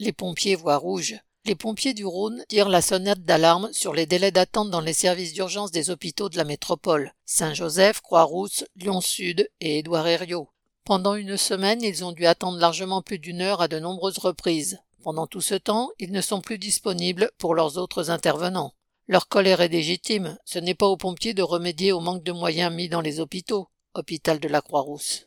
Les pompiers voient rouge. Les pompiers du Rhône tirent la sonnette d'alarme sur les délais d'attente dans les services d'urgence des hôpitaux de la métropole. Saint-Joseph, Croix-Rousse, Lyon-Sud et Édouard Herriot. Pendant une semaine, ils ont dû attendre largement plus d'une heure à de nombreuses reprises. Pendant tout ce temps, ils ne sont plus disponibles pour leurs autres intervenants. Leur colère est légitime, ce n'est pas aux pompiers de remédier au manque de moyens mis dans les hôpitaux. Hôpital de la Croix-Rousse.